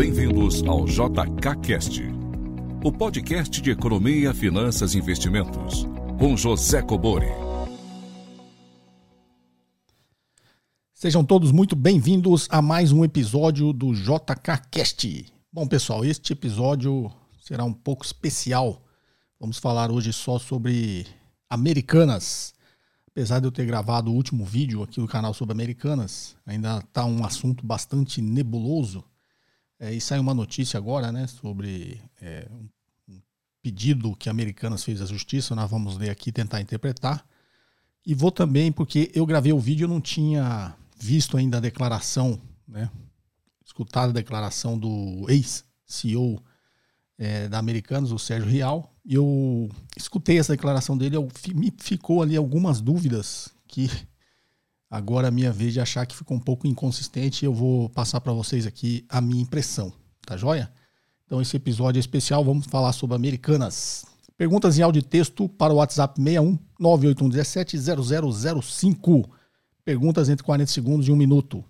Bem-vindos ao JKCast, o podcast de economia, finanças e investimentos, com José Cobori. Sejam todos muito bem-vindos a mais um episódio do JKCast. Bom, pessoal, este episódio será um pouco especial. Vamos falar hoje só sobre Americanas. Apesar de eu ter gravado o último vídeo aqui no canal sobre Americanas, ainda está um assunto bastante nebuloso. É, e saiu uma notícia agora né, sobre é, um pedido que a Americanas fez à justiça. Nós vamos ler aqui tentar interpretar. E vou também, porque eu gravei o vídeo e não tinha visto ainda a declaração, né, escutado a declaração do ex-CEO é, da Americanas, o Sérgio Rial, e eu escutei essa declaração dele, eu, me ficou ali algumas dúvidas que agora é minha vez de achar que ficou um pouco inconsistente eu vou passar para vocês aqui a minha impressão, tá joia? Então esse episódio é especial, vamos falar sobre Americanas. Perguntas em áudio e texto para o WhatsApp 61 98117 0005. Perguntas entre 40 segundos e 1 minuto.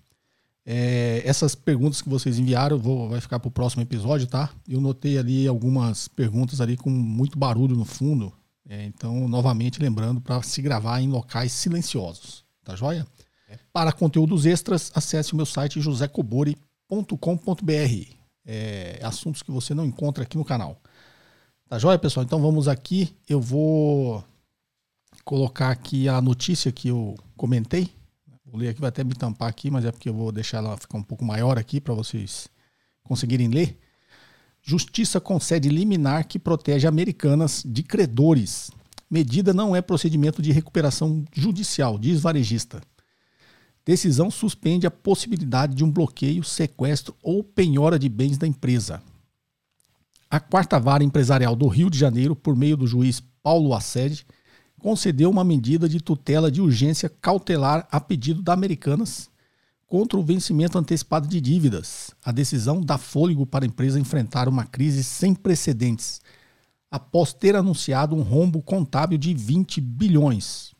É, essas perguntas que vocês enviaram vou, vai ficar para o próximo episódio, tá? Eu notei ali algumas perguntas ali com muito barulho no fundo. É, então, novamente, lembrando para se gravar em locais silenciosos, tá joia? É. Para conteúdos extras, acesse o meu site josecobori.com.br. É, assuntos que você não encontra aqui no canal. Tá joia, pessoal? Então vamos aqui. Eu vou colocar aqui a notícia que eu comentei Vou ler aqui, vai até me tampar aqui, mas é porque eu vou deixar ela ficar um pouco maior aqui para vocês conseguirem ler. Justiça concede liminar que protege americanas de credores. Medida não é procedimento de recuperação judicial, diz varejista. Decisão suspende a possibilidade de um bloqueio, sequestro ou penhora de bens da empresa. A quarta vara empresarial do Rio de Janeiro, por meio do juiz Paulo Assede, concedeu uma medida de tutela de urgência cautelar a pedido da Americanas contra o vencimento antecipado de dívidas. A decisão dá fôlego para a empresa enfrentar uma crise sem precedentes, após ter anunciado um rombo contábil de 20 bilhões.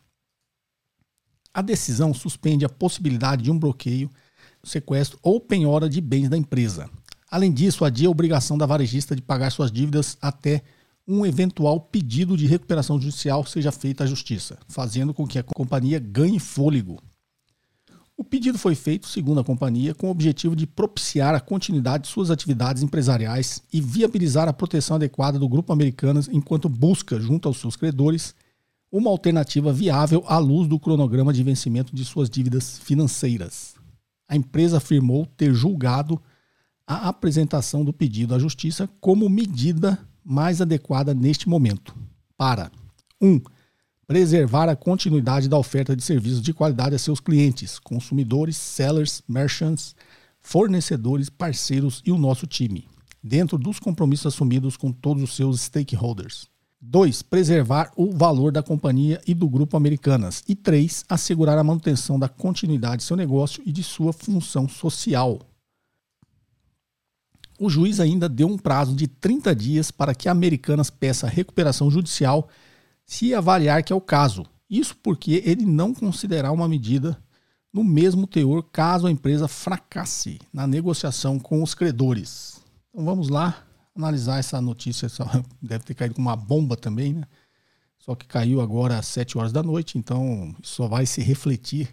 A decisão suspende a possibilidade de um bloqueio, sequestro ou penhora de bens da empresa. Além disso, adia a obrigação da varejista de pagar suas dívidas até um eventual pedido de recuperação judicial seja feito à justiça, fazendo com que a companhia ganhe fôlego. O pedido foi feito, segundo a companhia, com o objetivo de propiciar a continuidade de suas atividades empresariais e viabilizar a proteção adequada do grupo Americanas enquanto busca, junto aos seus credores, uma alternativa viável à luz do cronograma de vencimento de suas dívidas financeiras. A empresa afirmou ter julgado a apresentação do pedido à justiça como medida mais adequada neste momento para 1. Um, preservar a continuidade da oferta de serviços de qualidade a seus clientes, consumidores, sellers, merchants, fornecedores, parceiros e o nosso time, dentro dos compromissos assumidos com todos os seus stakeholders. 2. Preservar o valor da companhia e do grupo Americanas. E 3. Assegurar a manutenção da continuidade de seu negócio e de sua função social o juiz ainda deu um prazo de 30 dias para que a Americanas peça recuperação judicial se avaliar que é o caso. Isso porque ele não considerar uma medida no mesmo teor caso a empresa fracasse na negociação com os credores. Então vamos lá analisar essa notícia. Deve ter caído com uma bomba também, né? Só que caiu agora às 7 horas da noite, então só vai se refletir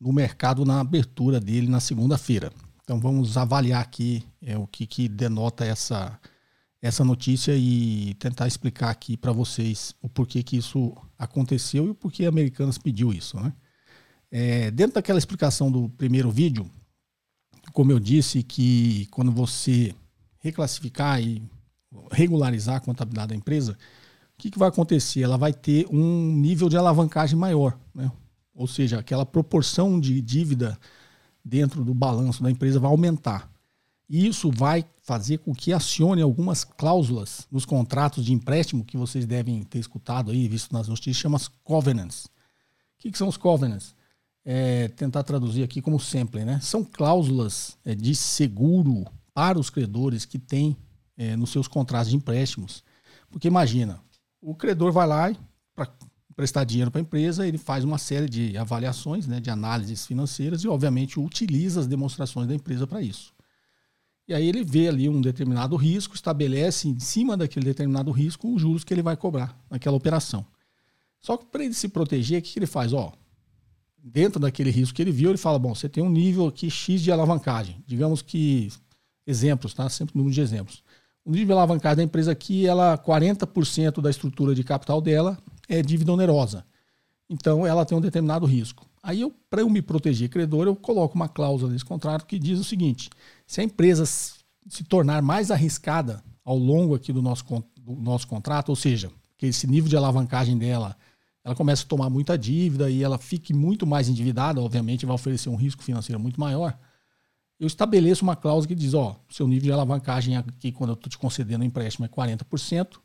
no mercado na abertura dele na segunda-feira. Então vamos avaliar aqui é, o que, que denota essa, essa notícia e tentar explicar aqui para vocês o porquê que isso aconteceu e o porquê a Americanas pediu isso. Né? É, dentro daquela explicação do primeiro vídeo, como eu disse que quando você reclassificar e regularizar a contabilidade da empresa, o que, que vai acontecer? Ela vai ter um nível de alavancagem maior, né? ou seja, aquela proporção de dívida dentro do balanço da empresa vai aumentar. E isso vai fazer com que acione algumas cláusulas nos contratos de empréstimo que vocês devem ter escutado aí, visto nas notícias, chama covenants. O que, que, são os covenants? É, tentar traduzir aqui como sempre, né? São cláusulas é, de seguro para os credores que têm é, nos seus contratos de empréstimos. Porque imagina, o credor vai lá para prestar dinheiro para a empresa, ele faz uma série de avaliações, né, de análises financeiras e, obviamente, utiliza as demonstrações da empresa para isso. E aí ele vê ali um determinado risco, estabelece em cima daquele determinado risco os juros que ele vai cobrar naquela operação. Só que para ele se proteger, o que, ele faz? Ó, dentro daquele risco que ele viu, ele fala: bom, você tem um nível aqui X de alavancagem. Digamos que, exemplos, tá? Sempre número de exemplos. O nível de alavancagem da empresa aqui, ela 40% da estrutura de capital dela é dívida onerosa. Então ela tem um determinado risco. Aí eu, para eu me proteger credor, eu coloco uma cláusula nesse contrato que diz o seguinte: se a empresa se tornar mais arriscada ao longo aqui do nosso, do nosso contrato, ou seja, que esse nível de alavancagem dela ela começa a tomar muita dívida e ela fique muito mais endividada, obviamente vai oferecer um risco financeiro muito maior. Eu estabeleço uma cláusula que diz, ó, seu nível de alavancagem aqui quando eu estou te concedendo o empréstimo é 40%.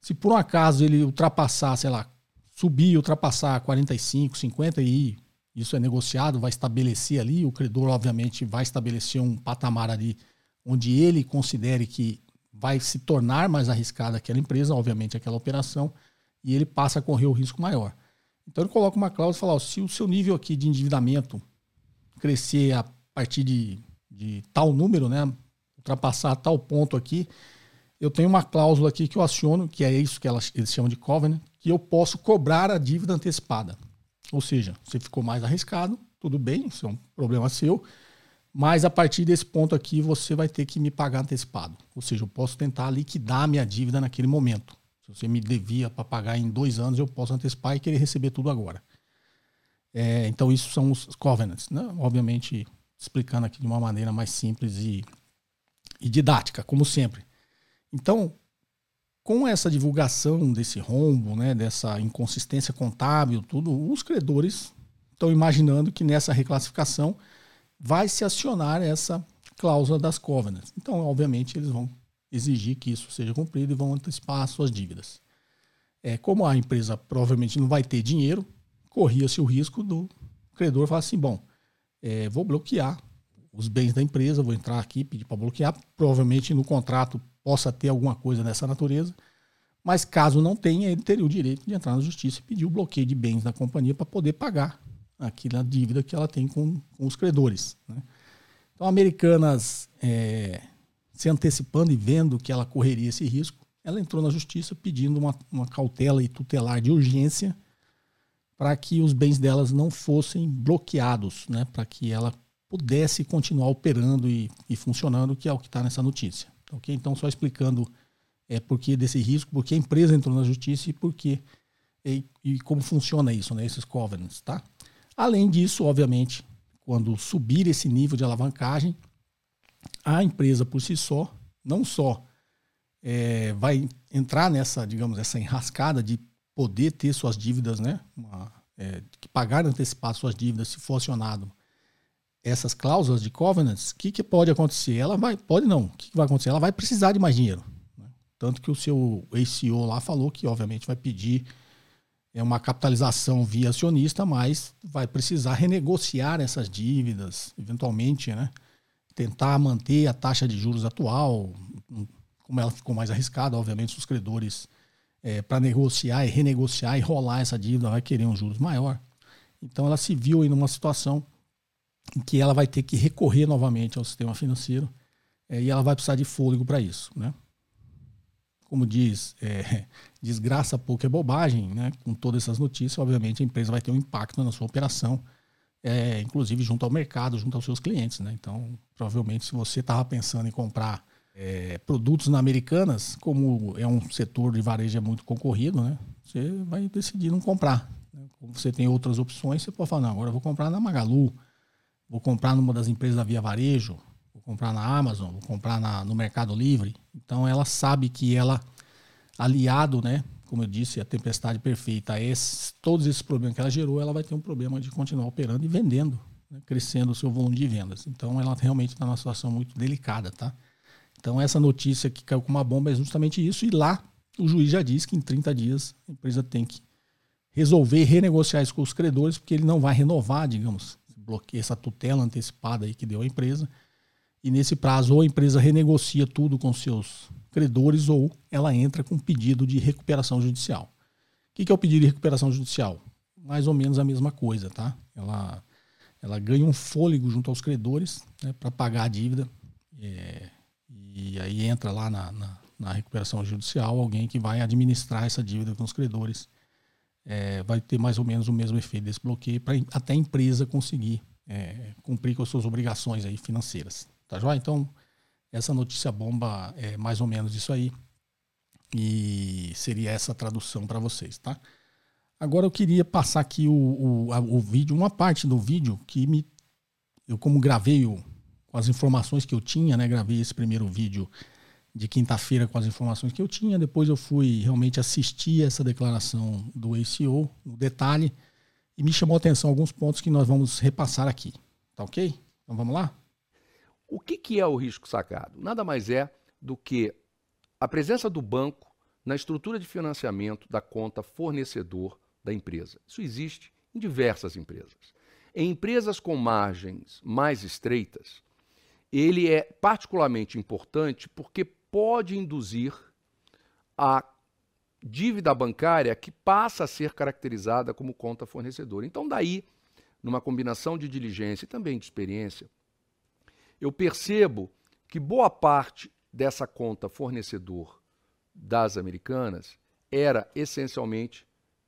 Se por um acaso ele ultrapassar, sei lá, subir, ultrapassar 45, 50 e isso é negociado, vai estabelecer ali, o credor obviamente vai estabelecer um patamar ali onde ele considere que vai se tornar mais arriscada aquela empresa, obviamente aquela operação, e ele passa a correr o risco maior. Então ele coloca uma cláusula e fala: ó, se o seu nível aqui de endividamento crescer a partir de, de tal número, né, ultrapassar tal ponto aqui, eu tenho uma cláusula aqui que eu aciono, que é isso que elas, eles chamam de covenant, que eu posso cobrar a dívida antecipada. Ou seja, você ficou mais arriscado, tudo bem, isso é um problema seu, mas a partir desse ponto aqui você vai ter que me pagar antecipado. Ou seja, eu posso tentar liquidar a minha dívida naquele momento. Se você me devia para pagar em dois anos, eu posso antecipar e querer receber tudo agora. É, então, isso são os covenants. Né? Obviamente, explicando aqui de uma maneira mais simples e, e didática, como sempre. Então, com essa divulgação desse rombo, né, dessa inconsistência contábil, tudo, os credores estão imaginando que nessa reclassificação vai se acionar essa cláusula das covenants. Então, obviamente, eles vão exigir que isso seja cumprido e vão antecipar suas dívidas. É, como a empresa provavelmente não vai ter dinheiro, corria-se o risco do credor falar assim: bom, é, vou bloquear os bens da empresa, vou entrar aqui, pedir para bloquear. Provavelmente no contrato possa ter alguma coisa dessa natureza, mas caso não tenha, ele teria o direito de entrar na justiça e pedir o bloqueio de bens da companhia para poder pagar aquela dívida que ela tem com, com os credores. Né? Então, Americanas é, se antecipando e vendo que ela correria esse risco, ela entrou na justiça pedindo uma, uma cautela e tutelar de urgência para que os bens delas não fossem bloqueados, né, para que ela pudesse continuar operando e, e funcionando, que é o que está nessa notícia. Okay? Então, só explicando é, por que desse risco, por que a empresa entrou na justiça e por que e, e como funciona isso, né, esses covenants. Tá? Além disso, obviamente, quando subir esse nível de alavancagem, a empresa por si só, não só é, vai entrar nessa, digamos, essa enrascada de poder ter suas dívidas, né? Uma, é, pagar antecipado suas dívidas se for acionado essas cláusulas de covenants, o que, que pode acontecer? Ela vai, pode não, o que, que vai acontecer? Ela vai precisar de mais dinheiro. Né? Tanto que o seu ACO lá falou que, obviamente, vai pedir é uma capitalização via acionista, mas vai precisar renegociar essas dívidas, eventualmente, né? tentar manter a taxa de juros atual, como ela ficou mais arriscada, obviamente os credores é, para negociar e renegociar e rolar essa dívida vai querer um juros maior. Então ela se viu em uma situação em que ela vai ter que recorrer novamente ao sistema financeiro é, e ela vai precisar de fôlego para isso, né? Como diz, é, desgraça pouco é bobagem, né? Com todas essas notícias, obviamente a empresa vai ter um impacto na sua operação é, inclusive junto ao mercado, junto aos seus clientes. Né? Então, provavelmente, se você estava pensando em comprar é, produtos na Americanas, como é um setor de varejo é muito concorrido, né? você vai decidir não comprar. Né? Como você tem outras opções, você pode falar, não, agora eu vou comprar na Magalu, vou comprar numa das empresas da Via Varejo, vou comprar na Amazon, vou comprar na, no Mercado Livre. Então, ela sabe que ela, aliado né, como eu disse, a tempestade perfeita, esses, todos esses problemas que ela gerou, ela vai ter um problema de continuar operando e vendendo, né, crescendo o seu volume de vendas. Então ela realmente está numa situação muito delicada, tá? Então essa notícia que caiu com uma bomba é justamente isso, e lá o juiz já disse que em 30 dias a empresa tem que resolver renegociar isso com os credores, porque ele não vai renovar, digamos, bloqueia essa tutela antecipada aí que deu à empresa. E nesse prazo, ou a empresa renegocia tudo com seus credores ou ela entra com pedido de recuperação judicial. O que é o pedido de recuperação judicial? Mais ou menos a mesma coisa, tá? Ela, ela ganha um fôlego junto aos credores né, para pagar a dívida. É, E aí entra lá na, na, na recuperação judicial alguém que vai administrar essa dívida com os credores. É, vai ter mais ou menos o mesmo efeito desse bloqueio para até a empresa conseguir é, cumprir com as suas obrigações aí financeiras. Tá joia? Então, essa notícia bomba é mais ou menos isso aí. E seria essa tradução para vocês, tá? Agora eu queria passar aqui o, o, a, o, vídeo, uma parte do vídeo que me. Eu, como gravei o, com as informações que eu tinha, né? Gravei esse primeiro vídeo de quinta-feira com as informações que eu tinha. Depois eu fui realmente assistir essa declaração do ACO, no detalhe, e me chamou a atenção alguns pontos que nós vamos repassar aqui. Tá ok? Então vamos lá? O que, que é o risco sacado? Nada mais é do que a presença do banco na estrutura de financiamento da conta fornecedor da empresa. Isso existe em diversas empresas. Em empresas com margens mais estreitas, ele é particularmente importante porque pode induzir a dívida bancária que passa a ser caracterizada como conta fornecedora. Então, daí, numa combinação de diligência e também de experiência, eu percebo que boa parte dessa conta fornecedor das americanas era essencialmente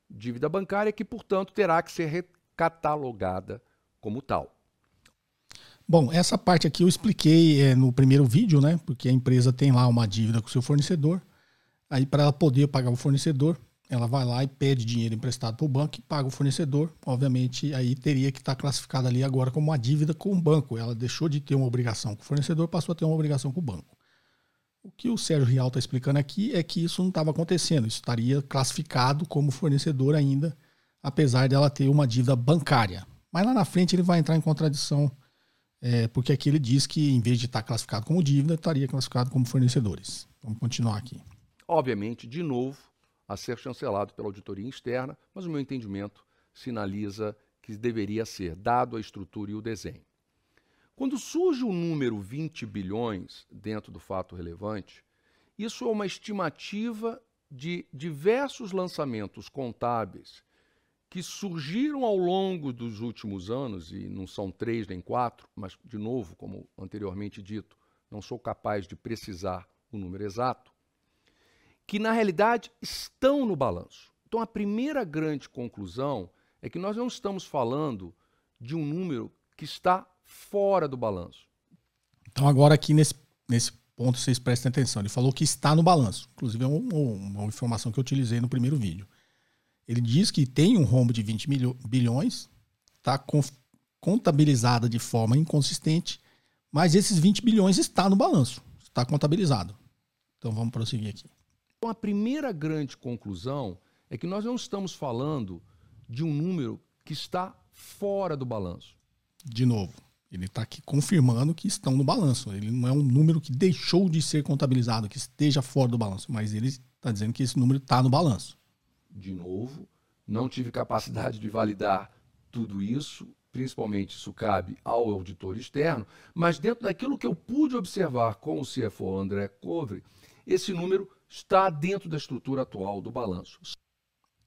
dívida bancária que, portanto, terá que ser recatalogada como tal. Bom, essa parte aqui eu expliquei é, no primeiro vídeo, né? Porque a empresa tem lá uma dívida com o seu fornecedor. Aí, para ela poder pagar o fornecedor, ela vai lá e pede dinheiro emprestado para o banco e paga o fornecedor. Obviamente, aí teria que estar tá classificada ali agora como uma dívida com o banco. Ela deixou de ter uma obrigação com o fornecedor, passou a ter uma obrigação com o banco. O que o Sérgio Rial está explicando aqui é que isso não estava acontecendo. Isso estaria classificado como fornecedor ainda, apesar dela ter uma dívida bancária. Mas lá na frente ele vai entrar em contradição é, porque aqui ele diz que em vez de estar classificado como dívida, estaria classificado como fornecedores. Vamos continuar aqui. Obviamente, de novo, a ser chancelado pela auditoria externa, mas o meu entendimento sinaliza que deveria ser, dado a estrutura e o desenho. Quando surge o número 20 bilhões dentro do fato relevante, isso é uma estimativa de diversos lançamentos contábeis que surgiram ao longo dos últimos anos, e não são três nem quatro, mas, de novo, como anteriormente dito, não sou capaz de precisar o número exato, que na realidade estão no balanço. Então, a primeira grande conclusão é que nós não estamos falando de um número que está fora do balanço. Então, agora aqui nesse, nesse ponto, vocês prestem atenção. Ele falou que está no balanço. Inclusive, é uma, uma informação que eu utilizei no primeiro vídeo. Ele diz que tem um rombo de 20 bilhões, está contabilizada de forma inconsistente, mas esses 20 bilhões está no balanço, está contabilizado. Então vamos prosseguir aqui. Então a primeira grande conclusão é que nós não estamos falando de um número que está fora do balanço. De novo, ele está aqui confirmando que estão no balanço. Ele não é um número que deixou de ser contabilizado, que esteja fora do balanço, mas ele está dizendo que esse número está no balanço de novo, não tive capacidade de validar tudo isso, principalmente isso cabe ao auditor externo, mas dentro daquilo que eu pude observar com o CFO André Covre, esse número está dentro da estrutura atual do balanço.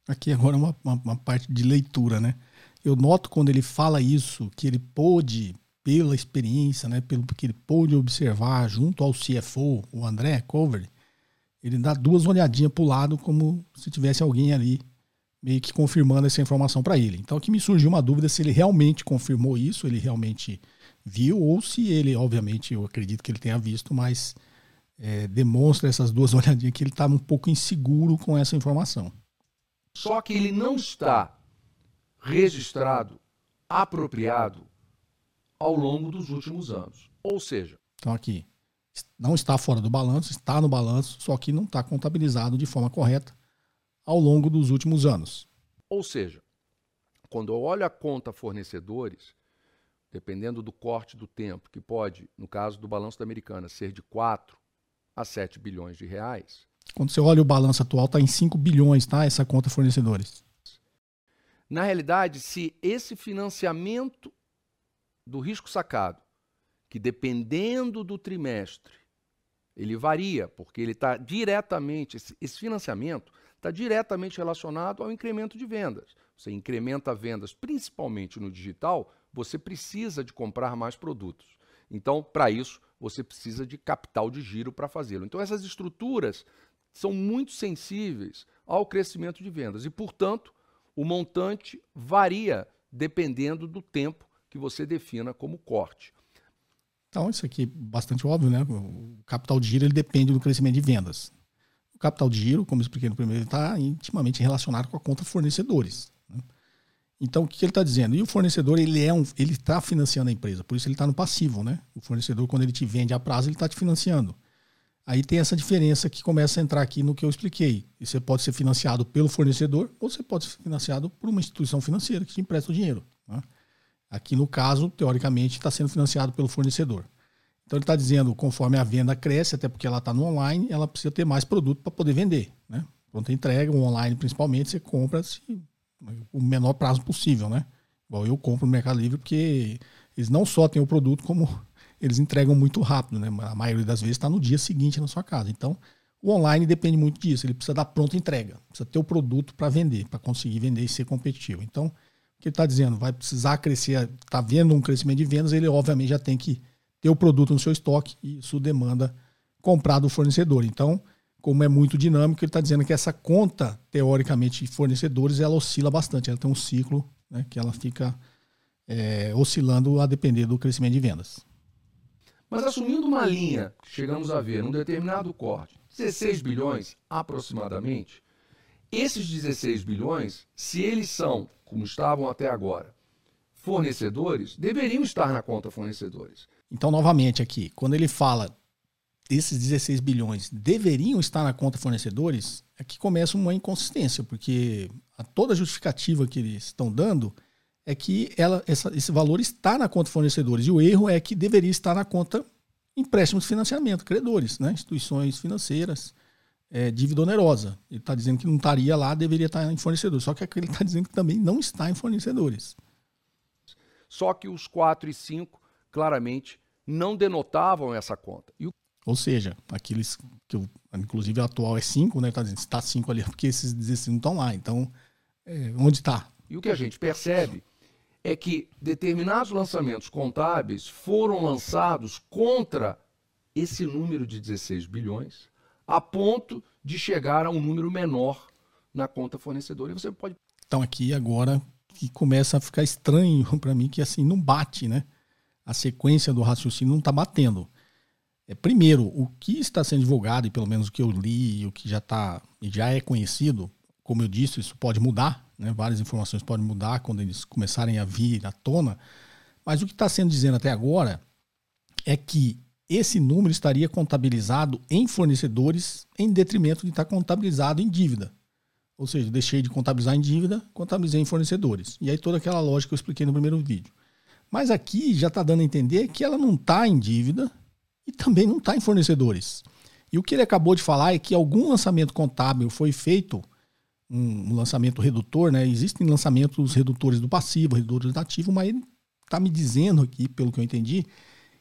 Aqui agora uma, uma, uma parte de leitura, né? Eu noto quando ele fala isso, que ele pôde, pela experiência, né, pelo que ele pôde observar junto ao CFO, o André Cover, ele dá duas olhadinhas para o lado, como se tivesse alguém ali meio que confirmando essa informação para ele. Então aqui me surgiu uma dúvida se ele realmente confirmou isso, ele realmente viu, ou se ele, obviamente, eu acredito que ele tenha visto, mas é, demonstra essas duas olhadinhas que ele estava um pouco inseguro com essa informação. Só que ele não está registrado, apropriado ao longo dos últimos anos. Ou seja, então aqui, não está fora do balanço, está no balanço, só que não está contabilizado de forma correta ao longo dos últimos anos. Ou seja, quando eu olho a conta fornecedores, dependendo do corte do tempo, que pode, no caso do balanço da Americana, ser de 4 a 7 bilhões de reais. Quando você olha o balanço atual, está em 5 bilhões, tá? Essa conta fornecedores. Na realidade, se esse financiamento do risco sacado que dependendo do trimestre, ele varia, porque ele está diretamente, esse, financiamento está diretamente relacionado ao incremento de vendas. Você incrementa vendas, principalmente no digital, você precisa de comprar mais produtos. Então, para isso, você precisa de capital de giro para fazê-lo. Então, essas estruturas são muito sensíveis ao crescimento de vendas e, portanto, o montante varia dependendo do tempo que você defina como corte. Então, isso aqui é bastante óbvio, né? O capital de giro ele depende do crescimento de vendas. O capital de giro, como expliquei no primeiro, está intimamente relacionado com a conta fornecedores. Né? Então, o que ele está dizendo? E o fornecedor, ele é um, ele está financiando a empresa, por isso ele está no passivo, né? O fornecedor, quando ele te vende a prazo, ele está te financiando. Aí tem essa diferença que começa a entrar aqui no que eu expliquei. E você pode ser financiado pelo fornecedor ou você pode ser financiado por uma instituição financeira que te empresta o dinheiro. Né? Aqui no caso, teoricamente, está sendo financiado pelo fornecedor. Então ele está dizendo, conforme a venda cresce, até porque ela está no online, ela precisa ter mais produto para poder vender. Né? Pronto, entrega, o online principalmente, você compra se o menor prazo possível, né? Igual eu compro no Mercado Livre porque eles não só têm o produto, como eles entregam muito rápido, né? A maioria das vezes está no dia seguinte na sua casa. Então, o online depende muito disso. Ele precisa dar pronta entrega, precisa ter o produto para vender, para conseguir vender e ser competitivo. Então, que está dizendo? Vai precisar crescer, está vendo um crescimento de vendas, ele obviamente já tem que ter o produto no seu estoque e isso demanda comprar do fornecedor. Então, como é muito dinâmico, ele está dizendo que essa conta, teoricamente, de fornecedores, ela oscila bastante. Ela tem um ciclo né, que ela fica é, oscilando a depender do crescimento de vendas. Mas assumindo uma linha chegamos a ver num determinado corte, 16 bilhões aproximadamente, esses 16 bilhões, se eles são, como estavam até agora, fornecedores, deveriam estar na conta fornecedores. Então, novamente aqui, quando ele fala esses 16 bilhões deveriam estar na conta fornecedores, é que começa uma inconsistência, porque a toda justificativa que eles estão dando é que ela, essa, esse valor está na conta fornecedores. E o erro é que deveria estar na conta empréstimos de financiamento, credores, né? instituições financeiras, é, dívida onerosa. Ele está dizendo que não estaria lá, deveria estar em fornecedores. Só que aqui ele está dizendo que também não está em fornecedores. Só que os 4 e 5 claramente não denotavam essa conta. E o ou seja, aqueles que eu, inclusive a atual é 5, né? Tá dizendo, está 5 ali, porque esses 16 não estão lá. Então, é, onde está? E o que a gente percebe é que determinados lançamentos contábeis foram lançados contra esse número de 16 bilhões, a ponto de chegar a um número menor na conta fornecedora. E você pode. Então, aqui agora que começa a ficar estranho para mim, que assim não bate, né? A sequência do raciocínio não está batendo. É, primeiro, o que está sendo divulgado, e pelo menos o que eu li, o que já, tá, já é conhecido, como eu disse, isso pode mudar, né? várias informações podem mudar quando eles começarem a vir à tona, mas o que está sendo dizendo até agora é que esse número estaria contabilizado em fornecedores em detrimento de estar contabilizado em dívida. Ou seja, deixei de contabilizar em dívida, contabilizei em fornecedores. E aí toda aquela lógica que eu expliquei no primeiro vídeo. Mas aqui já está dando a entender que ela não está em dívida, e também não está em fornecedores. E o que ele acabou de falar é que algum lançamento contábil foi feito, um lançamento redutor, né? Existem lançamentos redutores do passivo, redutores do ativo, mas ele está me dizendo aqui, pelo que eu entendi,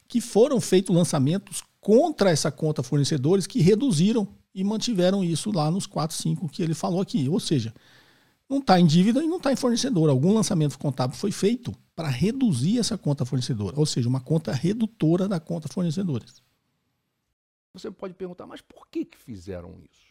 que foram feitos lançamentos contra essa conta fornecedores que reduziram e mantiveram isso lá nos 4, 5 que ele falou aqui. Ou seja, não está em dívida e não está em fornecedor. Algum lançamento contábil foi feito para reduzir essa conta fornecedora, ou seja, uma conta redutora da conta fornecedores. Você pode perguntar, mas por que, que fizeram isso?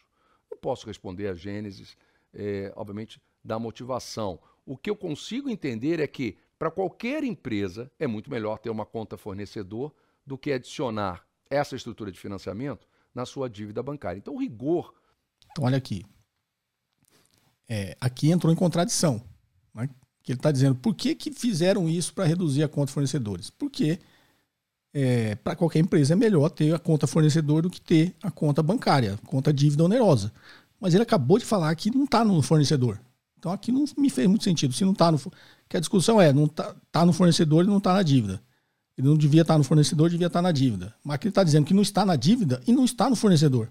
Eu posso responder a Gênesis, é, obviamente, da motivação. O que eu consigo entender é que, para qualquer empresa, é muito melhor ter uma conta fornecedor do que adicionar essa estrutura de financiamento na sua dívida bancária. Então, o rigor. Então, olha aqui. É, aqui entrou em contradição. Né? que ele está dizendo por que, que fizeram isso para reduzir a conta fornecedores? Porque é, para qualquer empresa é melhor ter a conta fornecedor do que ter a conta bancária, conta dívida onerosa. Mas ele acabou de falar que não está no fornecedor. Então aqui não me fez muito sentido. Se não está no. Que a discussão é, não está tá no fornecedor e não está na dívida. Ele não devia estar tá no fornecedor, devia estar tá na dívida. Mas aqui ele está dizendo que não está na dívida e não está no fornecedor.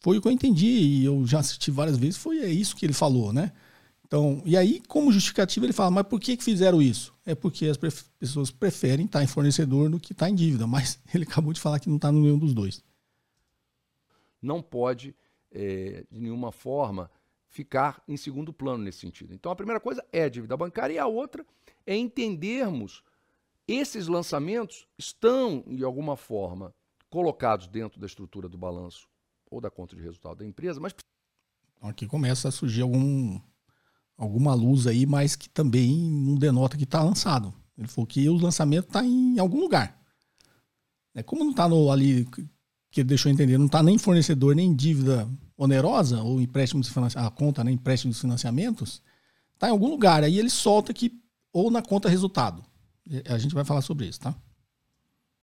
Foi o que eu entendi e eu já assisti várias vezes, foi é isso que ele falou, né? Então, e aí, como justificativa, ele fala, mas por que, que fizeram isso? É porque as pessoas preferem estar em fornecedor do que estar em dívida, mas ele acabou de falar que não está no nenhum dos dois. Não pode, é, de nenhuma forma, ficar em segundo plano nesse sentido. Então, a primeira coisa é a dívida bancária e a outra é entendermos Esses lançamentos estão, de alguma forma, colocados dentro da estrutura do balanço ou da conta de resultado da empresa, mas aqui começa a surgir algum, alguma luz aí, mas que também não denota que está lançado. Ele falou que o lançamento está em algum lugar. É, como não está ali, que ele deixou entender, não está nem fornecedor, nem dívida onerosa, ou empréstimo de financiamento, a conta, né, empréstimo de financiamentos, está em algum lugar. Aí ele solta que, ou na conta resultado. A gente vai falar sobre isso, tá?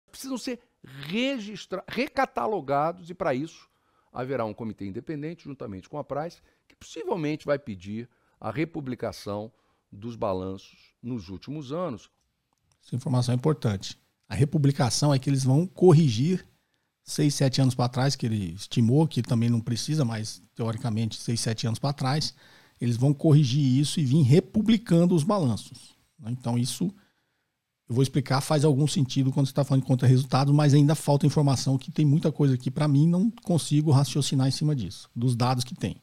Precisam ser registra recatalogados e para isso haverá um comitê independente juntamente com a Price que possivelmente vai pedir a republicação dos balanços nos últimos anos. Essa informação é importante. A republicação é que eles vão corrigir seis, sete anos para trás, que ele estimou que também não precisa, mas teoricamente seis, sete anos para trás, eles vão corrigir isso e vir republicando os balanços. Né? Então isso eu vou explicar, faz algum sentido quando você está falando de conta resultados, mas ainda falta informação que tem muita coisa aqui para mim, não consigo raciocinar em cima disso, dos dados que tem.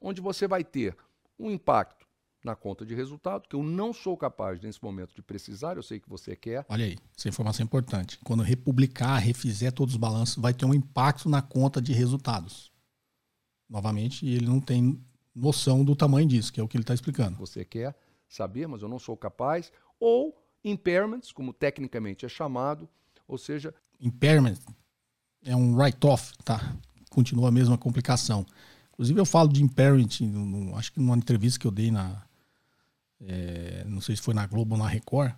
Onde você vai ter um impacto na conta de resultado, que eu não sou capaz nesse momento de precisar, eu sei que você quer. Olha aí, essa informação é importante. Quando republicar, refizer todos os balanços, vai ter um impacto na conta de resultados. Novamente, ele não tem noção do tamanho disso, que é o que ele está explicando. Você quer saber, mas eu não sou capaz. Ou impairments, como tecnicamente é chamado, ou seja... Impairment é um write-off, tá? Continua a mesma complicação. Inclusive eu falo de impairment, acho que numa entrevista que eu dei na... É, não sei se foi na Globo ou na Record,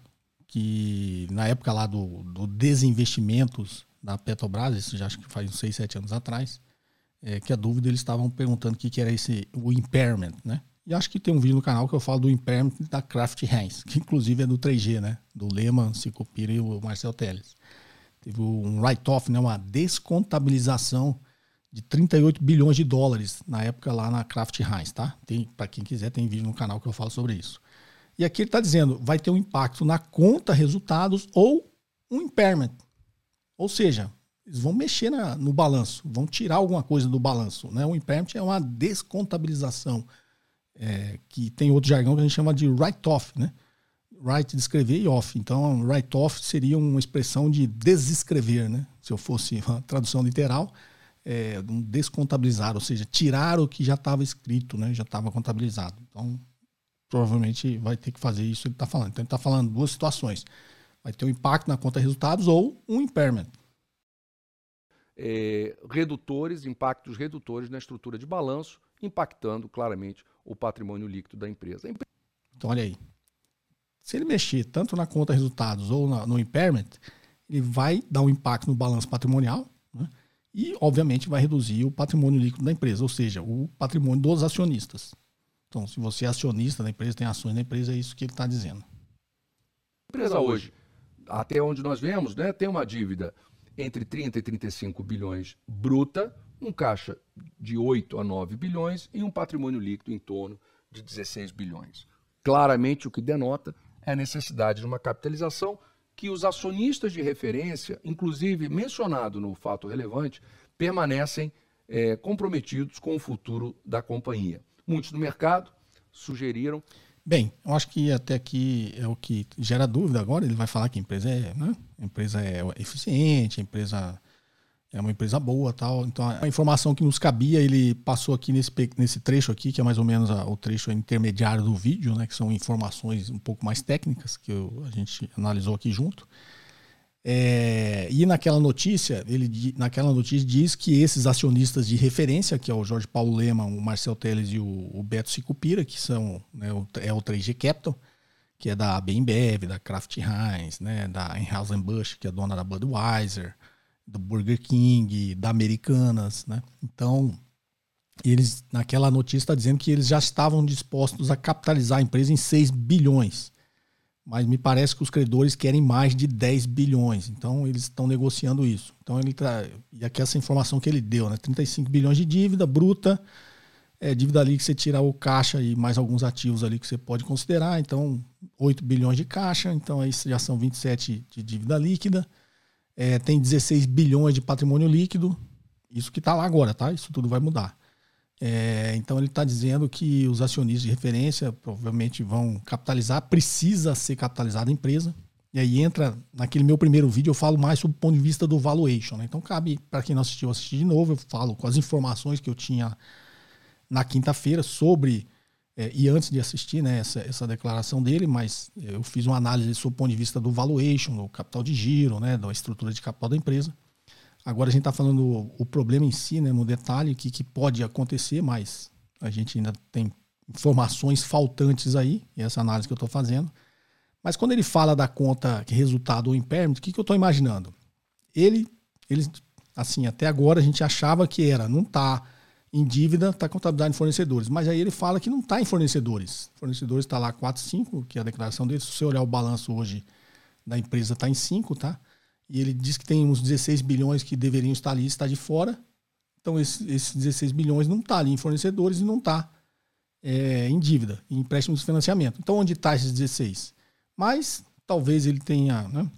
que na época lá do, do desinvestimentos da Petrobras, isso já acho que faz uns 6, 7 anos atrás, é, que a dúvida eles estavam perguntando o que, que era esse o impairment, né? E acho que tem um vídeo no canal que eu falo do impairment da Kraft Heinz, que inclusive é do 3G, né? Do Lehman, Cicopira e o Marcel Teles. Teve um write-off, né? uma descontabilização de 38 bilhões de dólares na época lá na Kraft Heinz, tá? Para quem quiser, tem vídeo no canal que eu falo sobre isso. E aqui ele está dizendo, vai ter um impacto na conta resultados ou um impairment. Ou seja, eles vão mexer na, no balanço, vão tirar alguma coisa do balanço. Né? O impairment é uma descontabilização é, que tem outro jargão que a gente chama de write-off, né? Write de escrever e off. Então, write-off seria uma expressão de desescrever, né? Se eu fosse uma tradução literal, é, um descontabilizar, ou seja, tirar o que já estava escrito, né? Já estava contabilizado. Então, provavelmente vai ter que fazer isso ele está falando. Então, ele está falando duas situações. Vai ter um impacto na conta de resultados ou um impairment. É, redutores, impactos redutores na estrutura de balanço, impactando claramente o patrimônio líquido da empresa. Então, olha aí. Se ele mexer tanto na conta resultados ou na, no impairment, ele vai dar um impacto no balanço patrimonial né? e, obviamente, vai reduzir o patrimônio líquido da empresa, ou seja, o patrimônio dos acionistas. Então, se você é acionista da empresa, tem ações da empresa, é isso que ele está dizendo. A empresa hoje, até onde nós vemos, né, tem uma dívida entre 30 e 35 bilhões bruta, um caixa de 8 a 9 bilhões e um patrimônio líquido em torno de 16 bilhões. Claramente, o que denota é a necessidade de uma capitalização que os acionistas de referência, inclusive mencionado no fato relevante, permanecem é, comprometidos com o futuro da companhia. Muitos no mercado sugeriram. Bem, eu acho que até aqui é o que gera dúvida agora. Ele vai falar que a empresa é, né? a empresa é eficiente, a empresa é uma empresa boa tal. Então a informação que nos cabia, ele passou aqui nesse, nesse trecho aqui, que é mais ou menos a, o trecho intermediário do vídeo, né? Que são informações um pouco mais técnicas que eu, a gente analisou aqui junto. É, e naquela notícia, ele naquela notícia diz que esses acionistas de referência, que é o Jorge Paulo Lema, o Marcel Teles e o, o Beto Sicupira, que são né, o, é o 3G Capital, que é da Bembev, da Kraft Heinz, né, da Anheuser-Busch, que é dona da Budweiser, do Burger King, da Americanas, né? Então, eles naquela notícia está dizendo que eles já estavam dispostos a capitalizar a empresa em 6 bilhões. Mas me parece que os credores querem mais de 10 bilhões. Então eles estão negociando isso. Então ele tá, e aqui essa informação que ele deu, né? 35 bilhões de dívida bruta, é, dívida ali que você tira o caixa e mais alguns ativos ali que você pode considerar. Então 8 bilhões de caixa, então aí já são 27 de dívida líquida é, tem 16 bilhões de patrimônio líquido. Isso que está lá agora, tá? Isso tudo vai mudar. É, então ele está dizendo que os acionistas de referência provavelmente vão capitalizar, precisa ser capitalizada a empresa. E aí entra, naquele meu primeiro vídeo, eu falo mais sobre o ponto de vista do valuation. Né? Então cabe, para quem não assistiu, assistir de novo. Eu falo com as informações que eu tinha na quinta-feira sobre, é, e antes de assistir né, essa, essa declaração dele, mas eu fiz uma análise sobre o ponto de vista do valuation, do capital de giro, né, da estrutura de capital da empresa. Agora a gente está falando o, o, problema em si, né, no detalhe, o que, que pode acontecer, mas a gente ainda tem informações faltantes aí, essa análise que eu estou fazendo. Mas quando ele fala da conta resultado ou impairment, o que, que eu estou imaginando? Ele, ele, assim, até agora a gente achava que era, não está em dívida, está contabilidade em fornecedores. Mas aí ele fala que não está em fornecedores. Fornecedores está lá 4, 5, que é a declaração dele. Se você olhar o balanço hoje da empresa, está em 5, tá? E ele diz que tem uns 16 bilhões que deveriam estar ali, está de fora. Então, esses esse 16 bilhões não está ali em fornecedores e não está é, em dívida, em empréstimos de financiamento. Então, onde está esses 16? Mas talvez ele tenha né,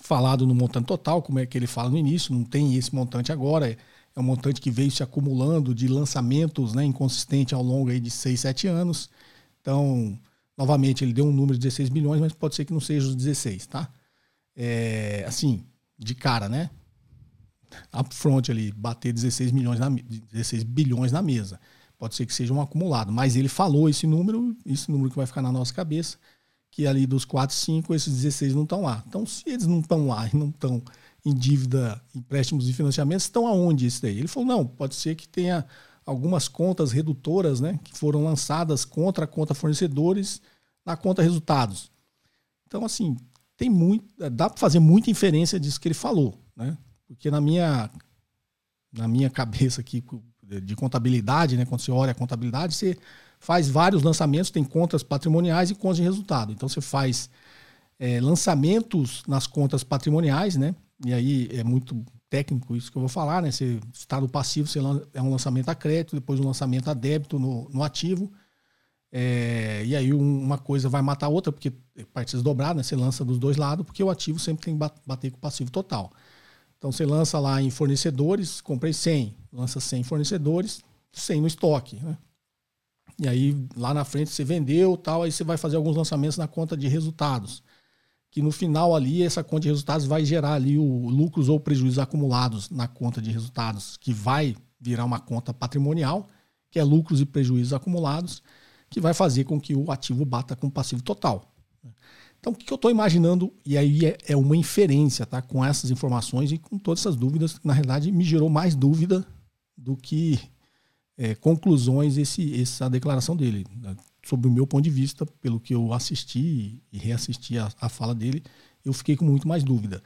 falado no montante total, como é que ele fala no início, não tem esse montante agora. É, é um montante que veio se acumulando de lançamentos né, inconsistente ao longo aí de 6, 7 anos. Então, novamente, ele deu um número de 16 bilhões, mas pode ser que não seja os 16, tá? É, assim, de cara, né? Upfront ali, bater 16 milhões na, 16 bilhões na mesa. Pode ser que seja um acumulado, mas ele falou esse número, esse número que vai ficar na nossa cabeça, que ali dos 4, 5, esses 16 não estão lá. Então, se eles não estão lá e não estão em dívida, empréstimos e financiamentos, estão aonde isso daí? Ele falou, não, pode ser que tenha algumas contas redutoras, né, que foram lançadas contra a conta fornecedores na conta resultados. Então, assim, tem muito, dá para fazer muita inferência disso que ele falou, né? Porque na minha na minha cabeça aqui de contabilidade, né, quando você olha a contabilidade, você faz vários lançamentos, tem contas patrimoniais e contas de resultado. Então você faz é, lançamentos nas contas patrimoniais, né? E aí é muito técnico isso que eu vou falar, né? Você está no passivo, você é um lançamento a crédito, depois um lançamento a débito no, no ativo. É, e aí uma coisa vai matar a outra, porque partidas dobradas, né? Você lança dos dois lados, porque o ativo sempre tem que bater com o passivo total. Então você lança lá em fornecedores, comprei 100, lança 100 fornecedores, 100 no estoque, né? E aí lá na frente você vendeu, tal, aí você vai fazer alguns lançamentos na conta de resultados, que no final ali essa conta de resultados vai gerar ali o lucros ou prejuízos acumulados na conta de resultados, que vai virar uma conta patrimonial, que é lucros e prejuízos acumulados que vai fazer com que o ativo bata com o passivo total. Então, o que eu estou imaginando, e aí é, é, uma inferência, tá? Com essas informações e com todas essas dúvidas, na realidade me gerou mais dúvida do que é, conclusões esse, essa declaração dele. Né? Sob o meu ponto de vista, pelo que eu assisti e reassisti a, a fala dele, eu fiquei com muito mais dúvida.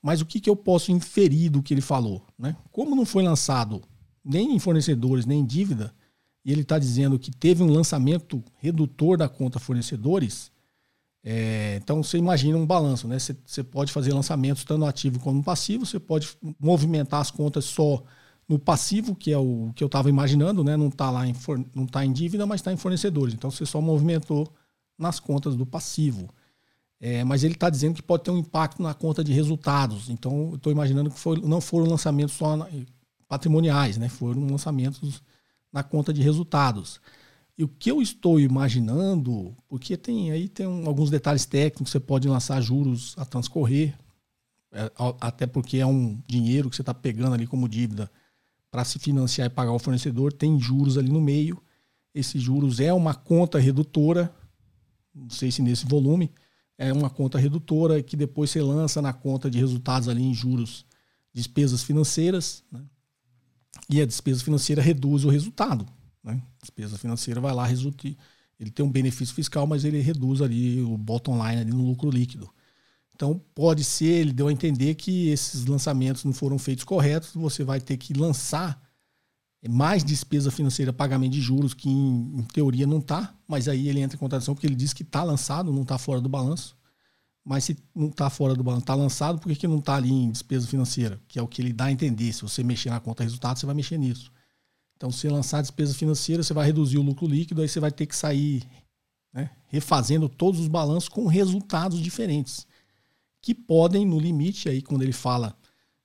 Mas o que, que eu posso inferir do que ele falou? Né? Como não foi lançado nem em fornecedores, nem em dívida, e ele está dizendo que teve um lançamento redutor da conta fornecedores, é, então você imagina um balanço, né? Você, pode fazer lançamentos tanto ativo como passivo, você pode movimentar as contas só no passivo, que é o que eu estava imaginando, né? Não está lá em, não tá em dívida, mas está em fornecedores. Então você só movimentou nas contas do passivo. É, mas ele está dizendo que pode ter um impacto na conta de resultados. Então estou imaginando que foi, não foram lançamentos só patrimoniais, né? Foram lançamentos na conta de resultados. E o que eu estou imaginando, porque tem aí tem um, alguns detalhes técnicos, você pode lançar juros a transcorrer, é, até porque é um dinheiro que você está pegando ali como dívida para se financiar e pagar o fornecedor, tem juros ali no meio. Esses juros é uma conta redutora, não sei se nesse volume, é uma conta redutora que depois você lança na conta de resultados ali em juros, despesas financeiras, né? E a despesa financeira reduz o resultado. Né? A despesa financeira vai lá, resulta, ele tem um benefício fiscal, mas ele reduz ali o bottom line ali no lucro líquido. Então pode ser, ele deu a entender que esses lançamentos não foram feitos corretos, você vai ter que lançar mais despesa financeira, pagamento de juros, que em, em teoria não está, mas aí ele entra em contradição porque ele diz que está lançado, não está fora do balanço. Mas se não está fora do balanço, está lançado, por que, que não está ali em despesa financeira? Que é o que ele dá a entender. Se você mexer na conta resultado, você vai mexer nisso. Então, se lançar despesa financeira, você vai reduzir o lucro líquido, aí você vai ter que sair né, refazendo todos os balanços com resultados diferentes. Que podem, no limite, aí quando ele fala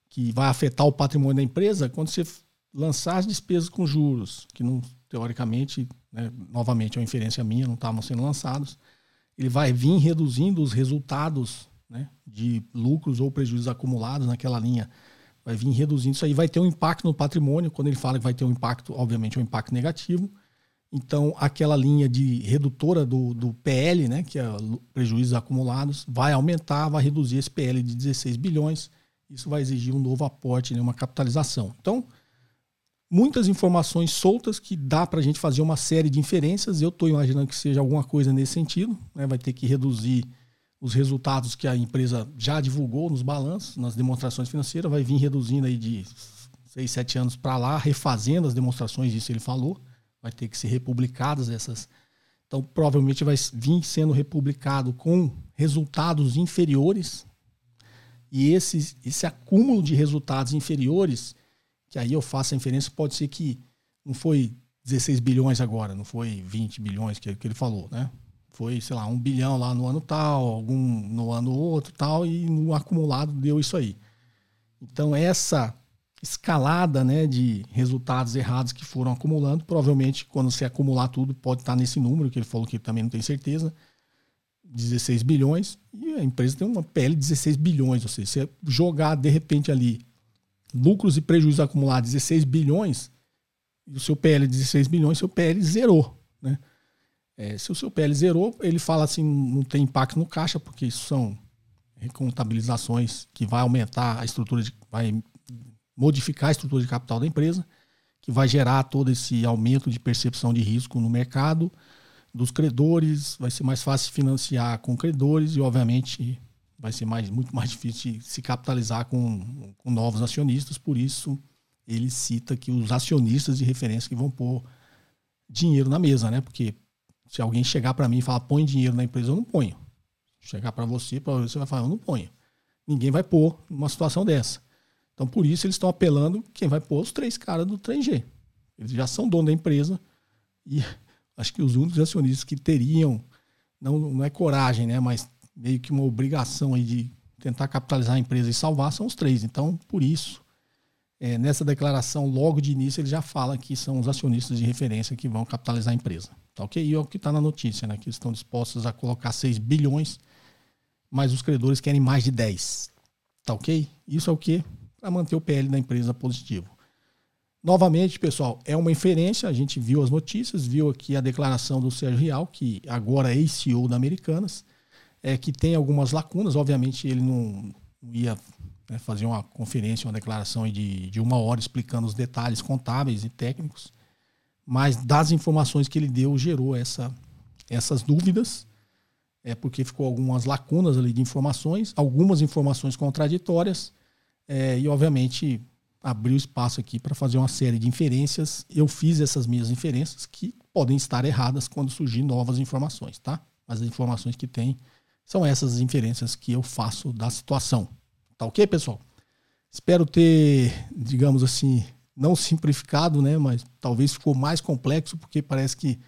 que vai afetar o patrimônio da empresa, quando você lançar as despesas com juros, que não, teoricamente, né, novamente é uma inferência minha, não estavam sendo lançados ele vai vir reduzindo os resultados né, de lucros ou prejuízos acumulados naquela linha. Vai vir reduzindo isso aí, vai ter um impacto no patrimônio, quando ele fala que vai ter um impacto, obviamente um impacto negativo, então aquela linha de redutora do, do PL, né, que é prejuízos acumulados, vai aumentar, vai reduzir esse PL de 16 bilhões, isso vai exigir um novo aporte, né, uma capitalização. Então, muitas informações soltas que dá para a gente fazer uma série de inferências. Eu estou imaginando que seja alguma coisa nesse sentido. Né? Vai ter que reduzir os resultados que a empresa já divulgou nos balanços, nas demonstrações financeiras, vai vir reduzindo aí de seis, sete anos para lá, refazendo as demonstrações, isso ele falou. Vai ter que ser republicadas essas. Então, provavelmente vai vir sendo republicado com resultados inferiores. E esse, esse acúmulo de resultados inferiores que aí eu faço a inferência, pode ser que não foi 16 bilhões agora, não foi 20 bilhões que, que ele falou, né? Foi, sei lá, um bilhão lá no ano tal, algum no ano outro tal, e no acumulado deu isso aí. Então, essa escalada né, de resultados errados que foram acumulando, provavelmente, quando você acumular tudo, pode estar nesse número, que ele falou que também não tem certeza, 16 bilhões, e a empresa tem uma PL de 16 bilhões, ou seja, você jogar de repente ali lucros e prejuízos acumulados 16 bilhões, e o seu PL 16 bilhões, seu PL zerou. Né? É, se o seu PL zerou, ele fala assim, não tem impacto no caixa, porque isso são recontabilizações que vai aumentar a estrutura de. vai modificar a estrutura de capital da empresa, que vai gerar todo esse aumento de percepção de risco no mercado dos credores, vai ser mais fácil financiar com credores e, obviamente, vai ser mais, muito mais difícil se capitalizar com, com novos acionistas, por isso ele cita que os acionistas de referência que vão pôr dinheiro na mesa, né? Porque se alguém chegar para mim e falar põe dinheiro na empresa, eu não ponho. Chegar para você, para você vai falar, eu não ponho. Ninguém vai pôr numa situação dessa. Então, por isso, eles estão apelando quem vai pôr os três caras do 3G. Eles já são dono da empresa e acho que os únicos acionistas que teriam, não, não é coragem, né? Mas meio que uma obrigação aí de tentar capitalizar a empresa e salvar são os três. Então, por isso, é, nessa declaração, logo de início, ele já fala que são os acionistas de referência que vão capitalizar a empresa. Tá ok? E é o que está na notícia, né? Que estão dispostos a colocar 6 bilhões, mas os credores querem mais de 10. Tá ok? Isso é o que? Para manter o PL da empresa positivo. Novamente, pessoal, é uma inferência. A gente viu as notícias, viu aqui a declaração do Sérgio Real, que agora é CEO da Americanas é, que tem algumas lacunas. Obviamente, ele não, ia né, fazer uma conferência, uma declaração de, de uma hora explicando os detalhes contábeis e técnicos, mas das informações que ele deu, gerou essa, essas dúvidas, é porque ficou algumas lacunas ali de informações, algumas informações contraditórias, é, e obviamente abriu espaço aqui para fazer uma série de inferências. Eu fiz essas minhas inferências que podem estar erradas quando surgir novas informações, tá? Mas as informações que tem são essas as inferências que eu faço da situação. Tá ok, pessoal? Espero ter, digamos assim, não simplificado, né? Mas talvez ficou mais complexo, porque parece que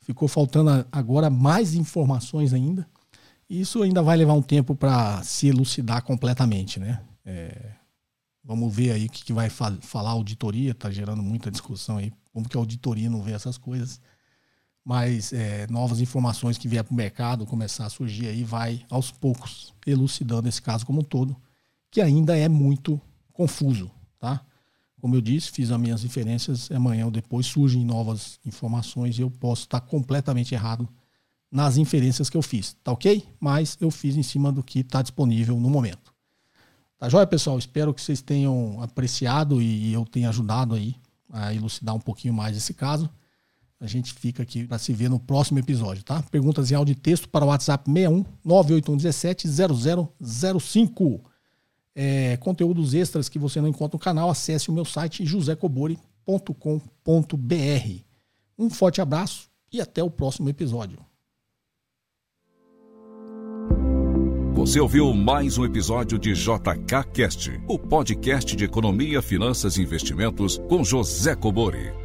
ficou faltando agora mais informações ainda. E isso ainda vai levar um tempo para se elucidar completamente, né? É, vamos ver aí o que, que vai fa falar a auditoria, tá gerando muita discussão aí. Como que a auditoria não vê essas coisas mas é, novas informações que vier para o mercado começar a surgir aí vai aos poucos elucidando esse caso como um todo, que ainda é muito confuso, tá? Como eu disse, fiz as minhas inferências, amanhã ou depois surgem novas informações e eu posso estar completamente errado nas inferências que eu fiz, tá ok? Mas eu fiz em cima do que está disponível no momento. Tá joia, pessoal? Espero que vocês tenham apreciado e eu tenha ajudado aí a elucidar um pouquinho mais esse caso. A gente fica aqui para se ver no próximo episódio, tá? Perguntas em áudio e texto para o WhatsApp 61 98117 0005. É, conteúdos extras que você não encontra no canal, acesse o meu site josecobori.com.br. Um forte abraço e até o próximo episódio. Você ouviu mais um episódio de JK Cast, o podcast de economia, finanças e investimentos com José Cobori.